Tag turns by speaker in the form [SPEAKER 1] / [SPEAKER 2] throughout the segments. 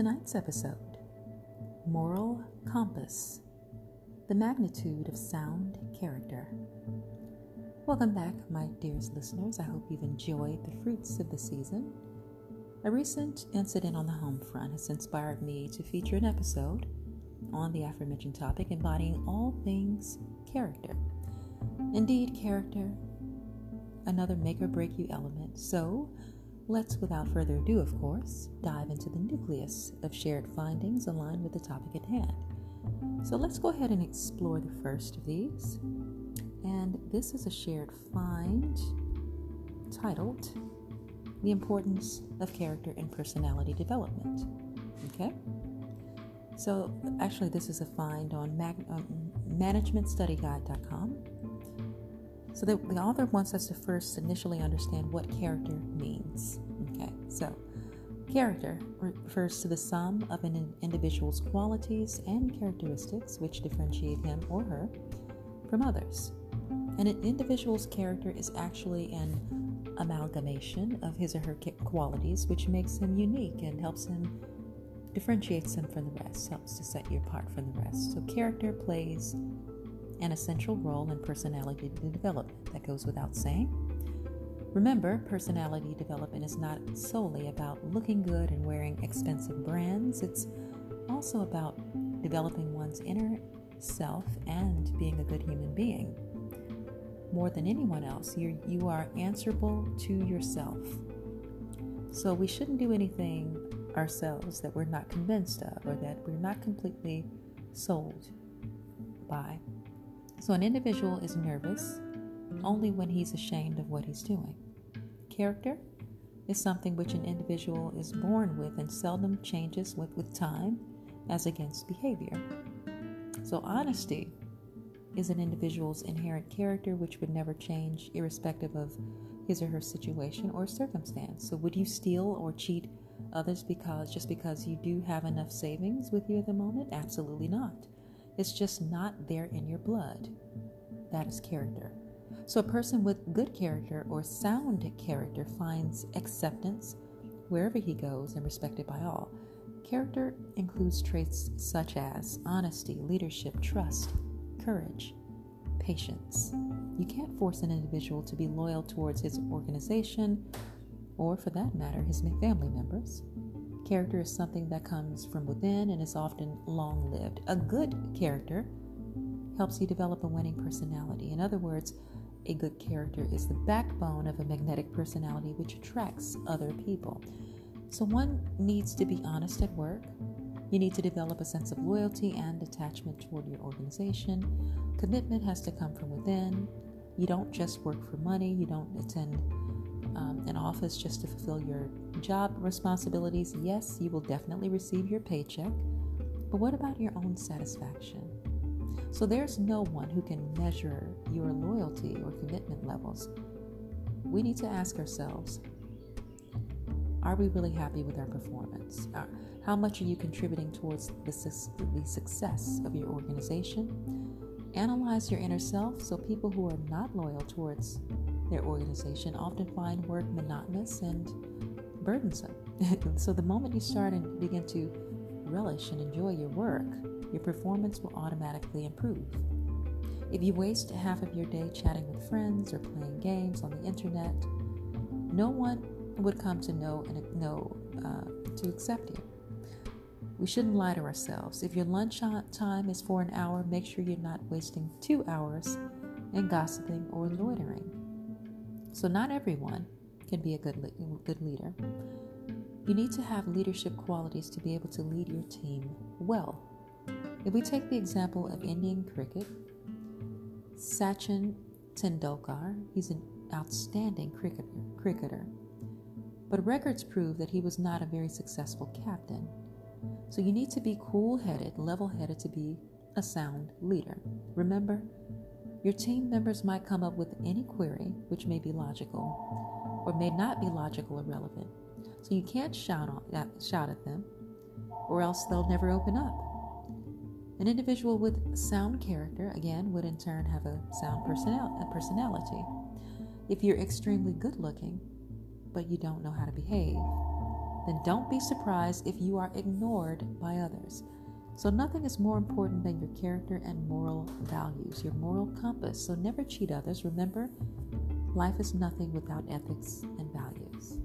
[SPEAKER 1] Tonight's episode Moral Compass The Magnitude of Sound Character. Welcome back, my dearest listeners. I hope you've enjoyed the fruits of the season. A recent incident on the home front has inspired me to feature an episode on the aforementioned topic embodying all things character. Indeed, character, another make or break you element. So, Let's, without further ado, of course, dive into the nucleus of shared findings aligned with the topic at hand. So let's go ahead and explore the first of these. And this is a shared find titled The Importance of Character and Personality Development. Okay? So, actually, this is a find on mag- managementstudyguide.com. So the, the author wants us to first initially understand what character means. Okay, so character refers to the sum of an individual's qualities and characteristics which differentiate him or her from others. And an individual's character is actually an amalgamation of his or her qualities, which makes him unique and helps him differentiates him from the rest, helps to set you apart from the rest. So character plays an essential role in personality development. That goes without saying. Remember, personality development is not solely about looking good and wearing expensive brands, it's also about developing one's inner self and being a good human being. More than anyone else, you you are answerable to yourself. So we shouldn't do anything ourselves that we're not convinced of or that we're not completely sold by. So an individual is nervous only when he's ashamed of what he's doing. Character is something which an individual is born with and seldom changes with, with time as against behavior. So honesty is an individual's inherent character which would never change irrespective of his or her situation or circumstance. So would you steal or cheat others because just because you do have enough savings with you at the moment? Absolutely not. It's just not there in your blood. That is character. So, a person with good character or sound character finds acceptance wherever he goes and respected by all. Character includes traits such as honesty, leadership, trust, courage, patience. You can't force an individual to be loyal towards his organization or, for that matter, his family members. Character is something that comes from within and is often long lived. A good character helps you develop a winning personality. In other words, a good character is the backbone of a magnetic personality which attracts other people. So one needs to be honest at work. You need to develop a sense of loyalty and attachment toward your organization. Commitment has to come from within. You don't just work for money, you don't attend um, an office just to fulfill your job responsibilities, yes, you will definitely receive your paycheck. But what about your own satisfaction? So there's no one who can measure your loyalty or commitment levels. We need to ask ourselves are we really happy with our performance? Uh, how much are you contributing towards the, the success of your organization? Analyze your inner self so people who are not loyal towards their organization often find work monotonous and burdensome. so the moment you start and begin to relish and enjoy your work, your performance will automatically improve. If you waste half of your day chatting with friends or playing games on the internet, no one would come to know and know uh, to accept you. We shouldn't lie to ourselves. If your lunch time is for an hour, make sure you're not wasting two hours in gossiping or loitering. So, not everyone can be a good, good leader. You need to have leadership qualities to be able to lead your team well. If we take the example of Indian cricket, Sachin Tendulkar, he's an outstanding cricketer, cricketer. But records prove that he was not a very successful captain. So you need to be cool headed, level headed to be a sound leader. Remember, your team members might come up with any query, which may be logical or may not be logical or relevant. So you can't shout, on, uh, shout at them, or else they'll never open up. An individual with sound character, again, would in turn have a sound personal, a personality. If you're extremely good looking, but you don't know how to behave, then don't be surprised if you are ignored by others. So, nothing is more important than your character and moral values, your moral compass. So, never cheat others. Remember, life is nothing without ethics and values.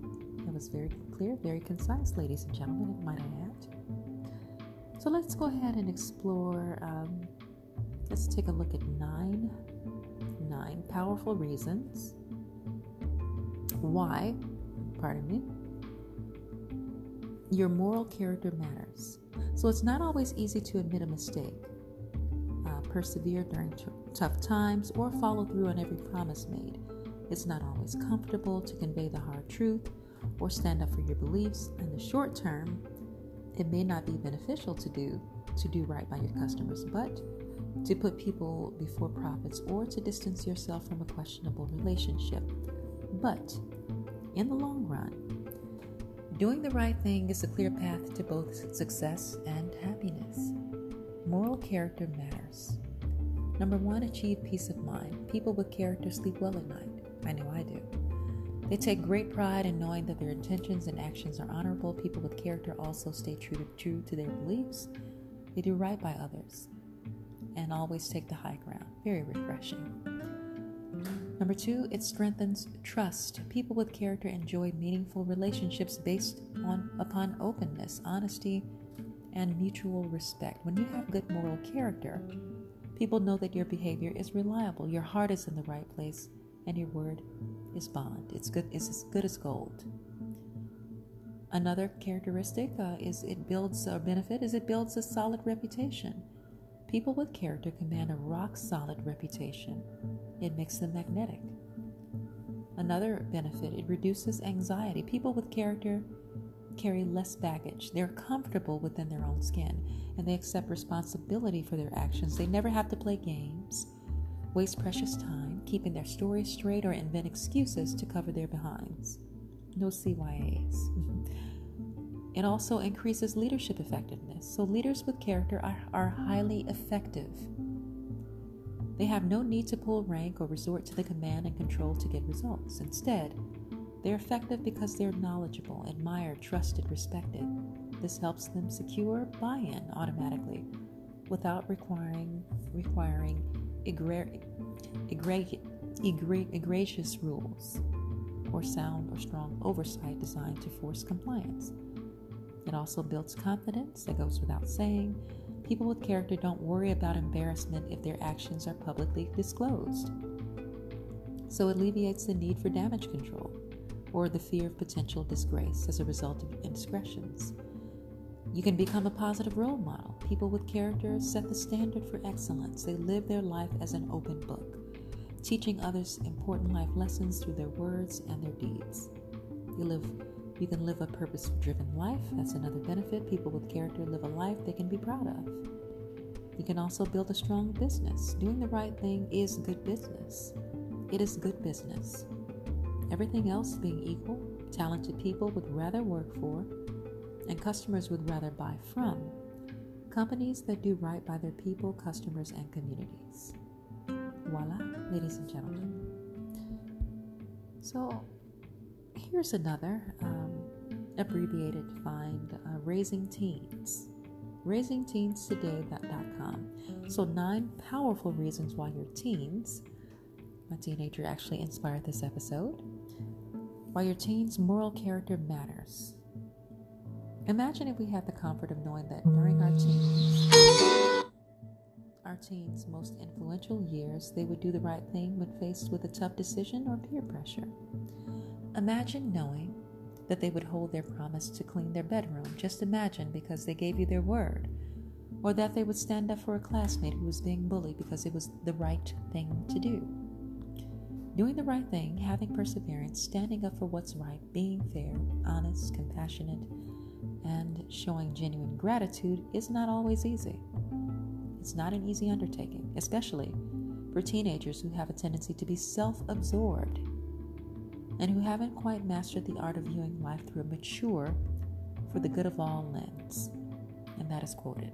[SPEAKER 1] That was very clear, very concise, ladies and gentlemen, might I add. So, let's go ahead and explore. Um, let's take a look at nine, nine powerful reasons why, pardon me, your moral character matters. So it's not always easy to admit a mistake, uh, persevere during t- tough times, or follow through on every promise made. It's not always comfortable to convey the hard truth or stand up for your beliefs. In the short term, it may not be beneficial to do to do right by your customers, but to put people before profits or to distance yourself from a questionable relationship. But in the long run, Doing the right thing is a clear path to both success and happiness. Moral character matters. Number one, achieve peace of mind. People with character sleep well at night. I know I do. They take great pride in knowing that their intentions and actions are honorable. People with character also stay true to, true to their beliefs. They do right by others and always take the high ground. Very refreshing. Number two, it strengthens trust. People with character enjoy meaningful relationships based on upon openness, honesty, and mutual respect. When you have good moral character, people know that your behavior is reliable, your heart is in the right place, and your word is bond. It's good. It's as good as gold. Another characteristic uh, is it builds a benefit is it builds a solid reputation. People with character command a rock solid reputation. It makes them magnetic. Another benefit, it reduces anxiety. People with character carry less baggage. They're comfortable within their own skin and they accept responsibility for their actions. They never have to play games, waste precious time, keeping their story straight, or invent excuses to cover their behinds. No CYAs. It also increases leadership effectiveness. So, leaders with character are, are highly effective. They have no need to pull rank or resort to the command and control to get results. Instead, they're effective because they're knowledgeable, admired, trusted, respected. This helps them secure buy in automatically without requiring, requiring egre- egre- egre- egregious rules or sound or strong oversight designed to force compliance. It also builds confidence, that goes without saying. People with character don't worry about embarrassment if their actions are publicly disclosed. So it alleviates the need for damage control or the fear of potential disgrace as a result of indiscretions. You can become a positive role model. People with character set the standard for excellence. They live their life as an open book, teaching others important life lessons through their words and their deeds. You live you can live a purpose driven life. That's another benefit. People with character live a life they can be proud of. You can also build a strong business. Doing the right thing is good business. It is good business. Everything else being equal, talented people would rather work for, and customers would rather buy from, companies that do right by their people, customers, and communities. Voila, ladies and gentlemen. So, here's another um, abbreviated find uh, Raising Teens. RaisingTeensToday.com. So, nine powerful reasons why your teens, my teenager actually inspired this episode, why your teens' moral character matters. Imagine if we had the comfort of knowing that during our teens, our teens' most influential years, they would do the right thing when faced with a tough decision or peer pressure. Imagine knowing that they would hold their promise to clean their bedroom. Just imagine because they gave you their word. Or that they would stand up for a classmate who was being bullied because it was the right thing to do. Doing the right thing, having perseverance, standing up for what's right, being fair, honest, compassionate, and showing genuine gratitude is not always easy. It's not an easy undertaking, especially for teenagers who have a tendency to be self absorbed and who haven't quite mastered the art of viewing life through a mature, for the good of all lens. And that is quoted.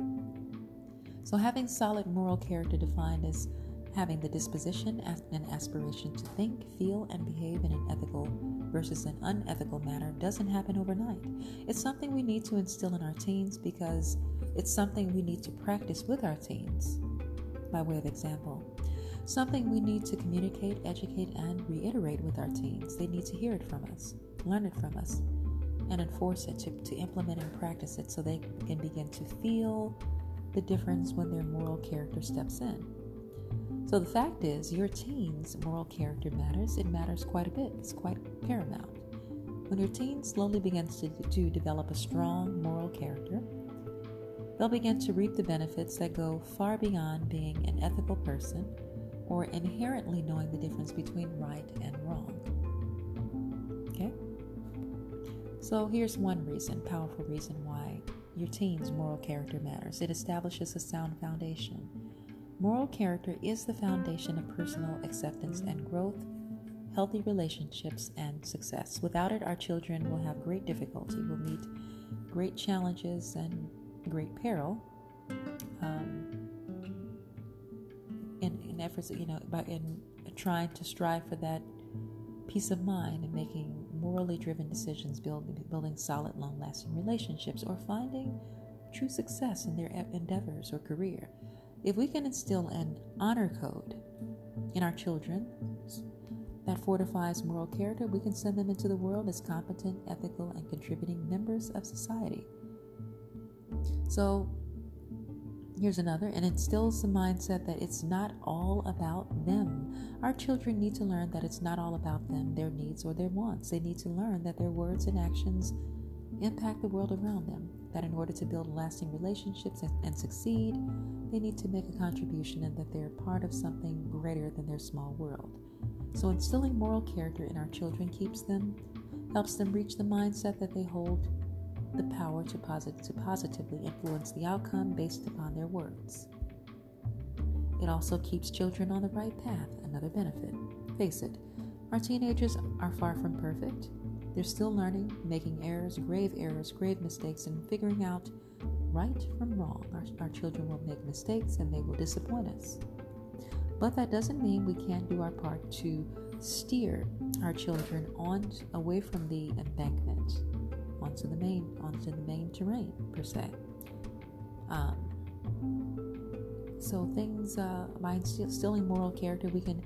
[SPEAKER 1] So, having solid moral character defined as having the disposition and aspiration to think, feel, and behave in an ethical versus an unethical manner doesn't happen overnight. It's something we need to instill in our teens because it's something we need to practice with our teens, by way of example. Something we need to communicate, educate, and reiterate with our teens. They need to hear it from us, learn it from us, and enforce it to, to implement and practice it so they can begin to feel the difference when their moral character steps in. So the fact is, your teen's moral character matters. It matters quite a bit. It's quite paramount. When your teen slowly begins to, to develop a strong moral character, they'll begin to reap the benefits that go far beyond being an ethical person or inherently knowing the difference between right and wrong. Okay? So here's one reason, powerful reason why your teen's moral character matters. It establishes a sound foundation. Moral character is the foundation of personal acceptance and growth, healthy relationships, and success. Without it, our children will have great difficulty, will meet great challenges and great peril. Efforts, you know, in trying to strive for that peace of mind and making morally driven decisions, building, building solid, long lasting relationships, or finding true success in their endeavors or career. If we can instill an honor code in our children that fortifies moral character, we can send them into the world as competent, ethical, and contributing members of society. So, here's another, and instills the mindset that it's not all about them. Our children need to learn that it's not all about them, their needs, or their wants. They need to learn that their words and actions impact the world around them, that in order to build lasting relationships and, succeed, they need to make a contribution and that they're part of something greater than their small world. So, instilling moral character in our children keeps them, helps them reach the mindset that they hold the power to, posit- to positively influence the outcome based upon their words. It also keeps children on the right path, another benefit. Face it, our teenagers are far from perfect. They're still learning, making errors, grave errors, grave mistakes, and figuring out right from wrong. Our, our children will make mistakes and they will disappoint us. But that doesn't mean we can't do our part to steer our children on away from the embankment onto the main onto the main terrain per se. Um, so things uh, by instilling moral character, we can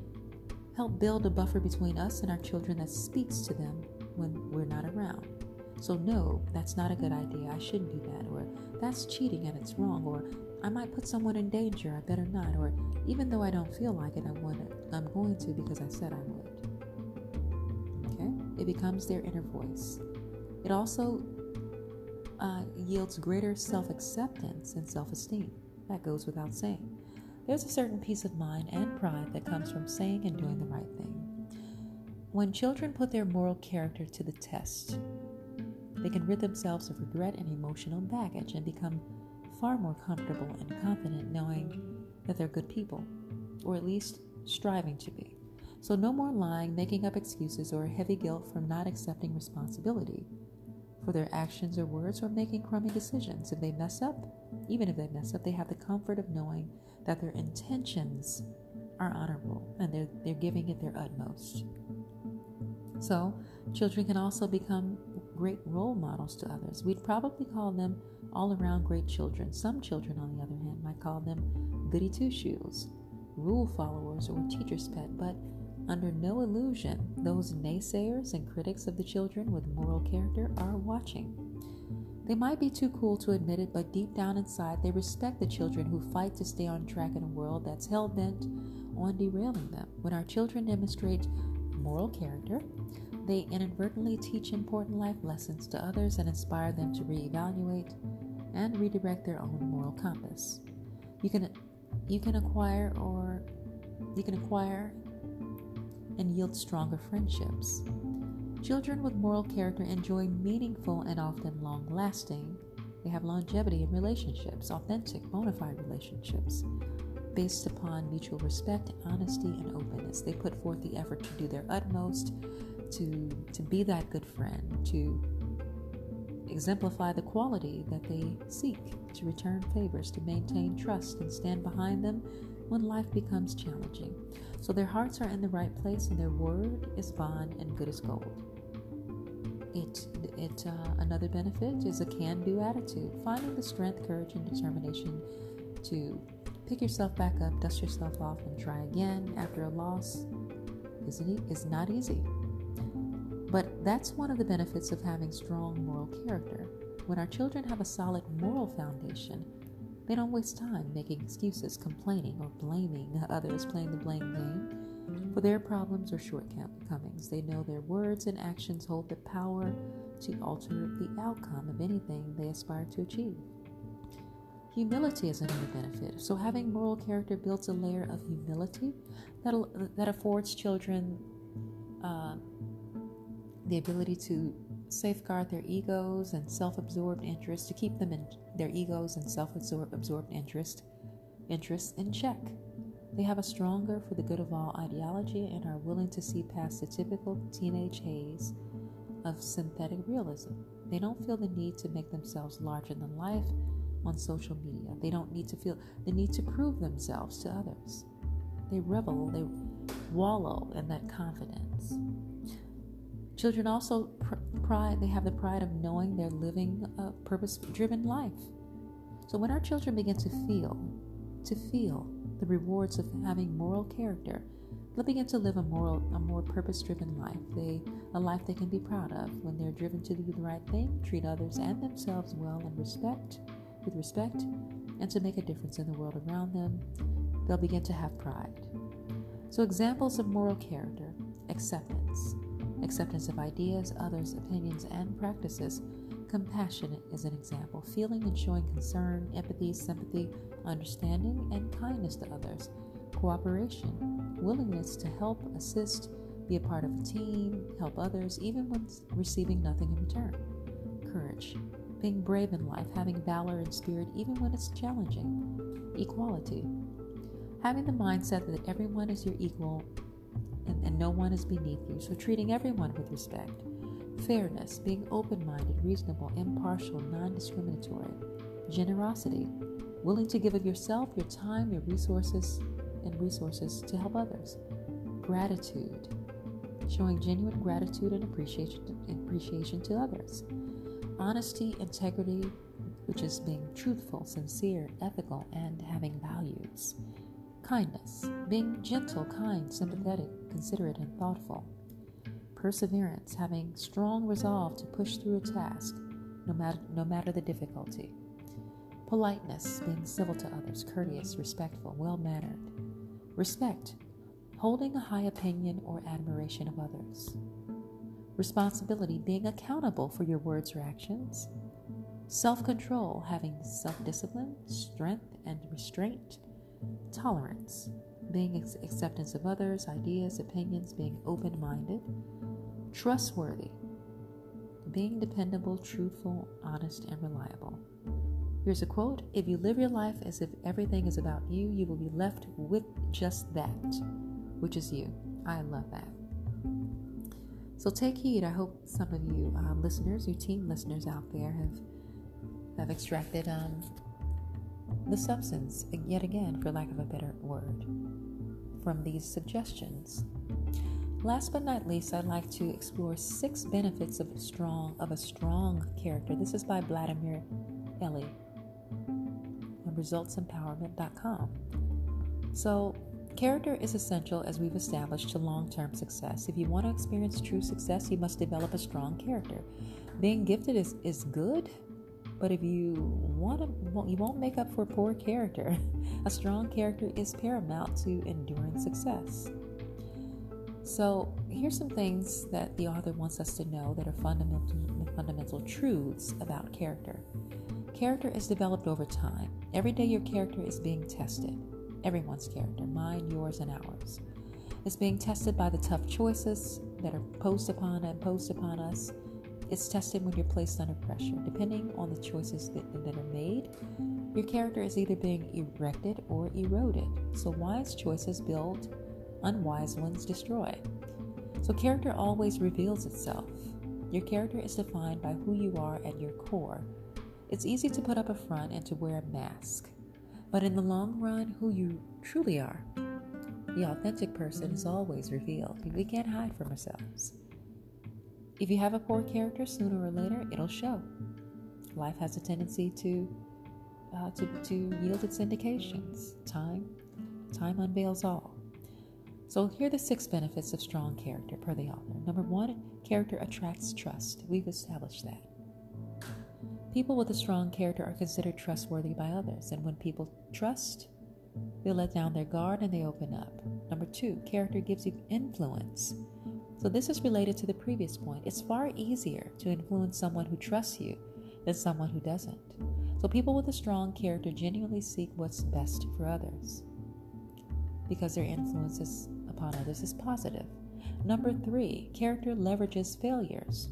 [SPEAKER 1] help build a buffer between us and our children that speaks to them when we're not around. So, no, that's not a good idea. I shouldn't do that. Or that's cheating and it's wrong. Or I might put someone in danger. I better not. Or even though I don't feel like it, I want it. I'm going to because I said I would. Okay? It becomes their inner voice. It also uh, yields greater self acceptance and self esteem. That goes without saying. There's a certain peace of mind and pride that comes from saying and doing the right thing. When children put their moral character to the test, they can rid themselves of regret and emotional baggage and become far more comfortable and confident knowing that they're good people, or at least striving to be. So, no more lying, making up excuses, or heavy guilt from not accepting responsibility for their actions or words or making crummy decisions. If they mess up, even if they mess up, they have the comfort of knowing that their intentions are honorable and they're, they're giving it their utmost. So, children can also become great role models to others. We'd probably call them all around great children. Some children, on the other hand, might call them goody two shoes, rule followers, or teacher's pet, but under no illusion, those naysayers and critics of the children with moral character are watching. They might be too cool to admit it, but deep down inside, they respect the children who fight to stay on track in a world that's hell bent on derailing them. When our children demonstrate moral character, they inadvertently teach important life lessons to others and inspire them to reevaluate and redirect their own moral compass. You can you can acquire or you can acquire and yield stronger friendships. Children with moral character enjoy meaningful and often long lasting. They have longevity in relationships, authentic, bona fide relationships, based upon mutual respect, honesty, and openness. They put forth the effort to do their utmost to, to be that good friend, to exemplify the quality that they seek, to return favors, to maintain trust and stand behind them when life becomes challenging. So their hearts are in the right place and their word is bond and good as gold. It, it uh, another benefit is a can-do attitude, finding the strength, courage, and determination to pick yourself back up, dust yourself off, and try again after a loss isn't is not easy. But that's one of the benefits of having strong moral character. When our children have a solid moral foundation, they don't waste time making excuses, complaining, or blaming others, playing the blame game for their problems or shortcomings. They know their words and actions hold the power to alter the outcome of anything they aspire to achieve. Humility is another benefit. So, having moral character builds a layer of humility that, that affords children uh, the ability to safeguard their egos and self absorbed interests, to keep them in their egos and self absorbed interest, interests in check. They have a stronger for the good of all ideology and are willing to see past the typical teenage haze of synthetic realism. They don't feel the need to make themselves larger than life on social media. They don't need to feel the need to prove themselves to others. They revel, they wallow in that confidence. Children also pr- pride, they have the pride of knowing they're living uh, a purpose driven life. So when our children begin to feel, to feel the rewards of having moral character, they'll begin to live a moral, a more purpose-driven life. They, a life they can be proud of when they're driven to do the right thing, treat others and themselves well and respect, with respect, and to make a difference in the world around them. They'll begin to have pride. So examples of moral character: acceptance, acceptance of ideas, others' opinions, and practices. Compassion is an example, feeling and showing concern, empathy, sympathy, understanding, and kindness to others. Cooperation, willingness to help, assist, be a part of a team, help others, even when receiving nothing in return. Courage, being brave in life, having valor and spirit even when it's challenging. Equality, having the mindset that everyone is your equal and, and no one is beneath you, so treating everyone with respect. Fairness, being open minded, reasonable, impartial, non discriminatory. Generosity, willing to give of yourself, your time, your resources, and resources to help others. Gratitude, showing genuine gratitude and appreciation, appreciation to others. Honesty, integrity, which is being truthful, sincere, ethical, and having values. Kindness, being gentle, kind, sympathetic, considerate, and thoughtful. Perseverance, having strong resolve to push through a task, no matter, no matter the difficulty. Politeness, being civil to others, courteous, respectful, well mannered. Respect, holding a high opinion or admiration of others. Responsibility, being accountable for your words or actions. Self control, having self discipline, strength, and restraint. Tolerance, being ex- acceptance of others, ideas, opinions, being open minded. Trustworthy, being dependable, truthful, honest, and reliable. Here's a quote If you live your life as if everything is about you, you will be left with just that, which is you. I love that. So take heed. I hope some of you uh, listeners, you team listeners out there, have have extracted um, the substance, yet again, for lack of a better word, from these suggestions. Last but not least, I'd like to explore six benefits of a strong of a strong character. This is by Vladimir Ellie on resultsempowerment.com. So, character is essential as we've established to long-term success. If you want to experience true success, you must develop a strong character. Being gifted is, is good, But if you want to, you won't make up for poor character. A strong character is paramount to enduring success. So, here's some things that the author wants us to know that are fundamental, fundamental truths about character. Character is developed over time. Every day, your character is being tested. Everyone's character, mine, yours, and ours, is being tested by the tough choices that are posed upon and imposed upon us. It's tested when you're placed under pressure. Depending on the choices that, that are made, your character is either being erected or eroded. So, wise choices build unwise ones destroy. So, character always reveals itself. Your character is defined by who you are at your core. It's easy to put up a front and to wear a mask, but in the long run, who you truly are, the authentic person is always revealed. We can't hide from ourselves. If you have a poor character, sooner or later, it'll show. Life has a tendency to uh, to, to yield its indications. Time, time unveils all. So, here are the six benefits of strong character per the author. Number one, character attracts trust. We've established that. People with a strong character are considered trustworthy by others, and when people trust, they let down their guard and they open up. Number two, character gives you influence. So, this is related to the previous point. It's far easier to influence someone who trusts you than someone who doesn't. So, people with a strong character genuinely seek what's best for others because their influence upon others is positive. Number three, character leverages failures.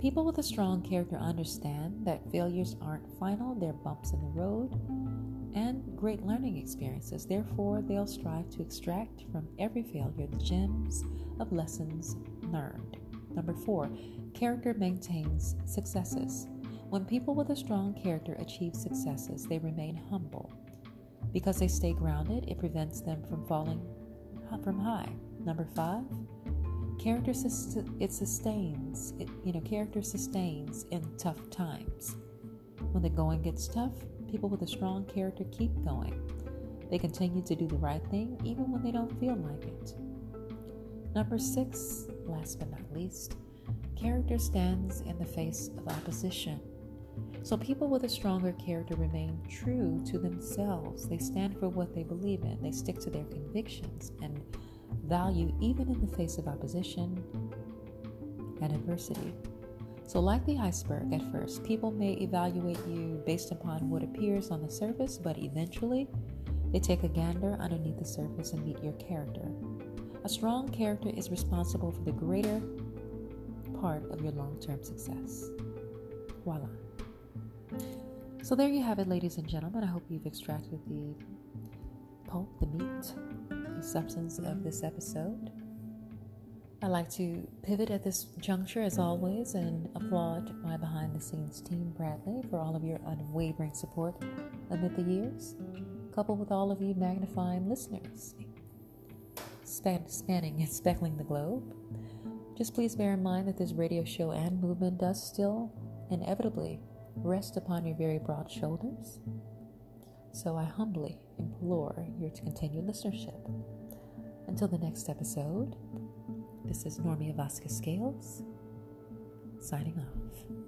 [SPEAKER 1] People with a strong character understand that failures aren't final, they're bumps in the road and great learning experiences. Therefore, they'll strive to extract from every failure the gems of lessons learned. Number four, character maintains successes. When people with a strong character achieve successes, they remain humble. Because they stay grounded, it prevents them from falling from high. Number five, character it sustains. It, you know, character sustains in tough times. When the going gets tough, people with a strong character keep going. They continue to do the right thing even when they don't feel like it. Number six, last but not least, character stands in the face of opposition. So people with a stronger character remain true to themselves. They stand for what they believe in, they stick to their convictions and value even in the face of opposition and adversity. So, like the iceberg at first, people may evaluate you based upon what appears on the surface, but eventually they take a gander underneath the surface and meet your character. A strong character is responsible for the greater part of your long term success. Voila. So there you have it, ladies and gentlemen. I hope you've extracted the pulp, the meat, the substance of this episode. I'd like to pivot at this juncture, as always, and applaud my behind the scenes team, Bradley, for all of your unwavering support amid the years, coupled with all of you magnifying listeners, span- spanning and speckling the globe. Just please bear in mind that this radio show and movement does still inevitably rest upon your very broad shoulders. So I humbly implore your continued listenership. Until the next episode, this is Normia Vasquez Scales signing off.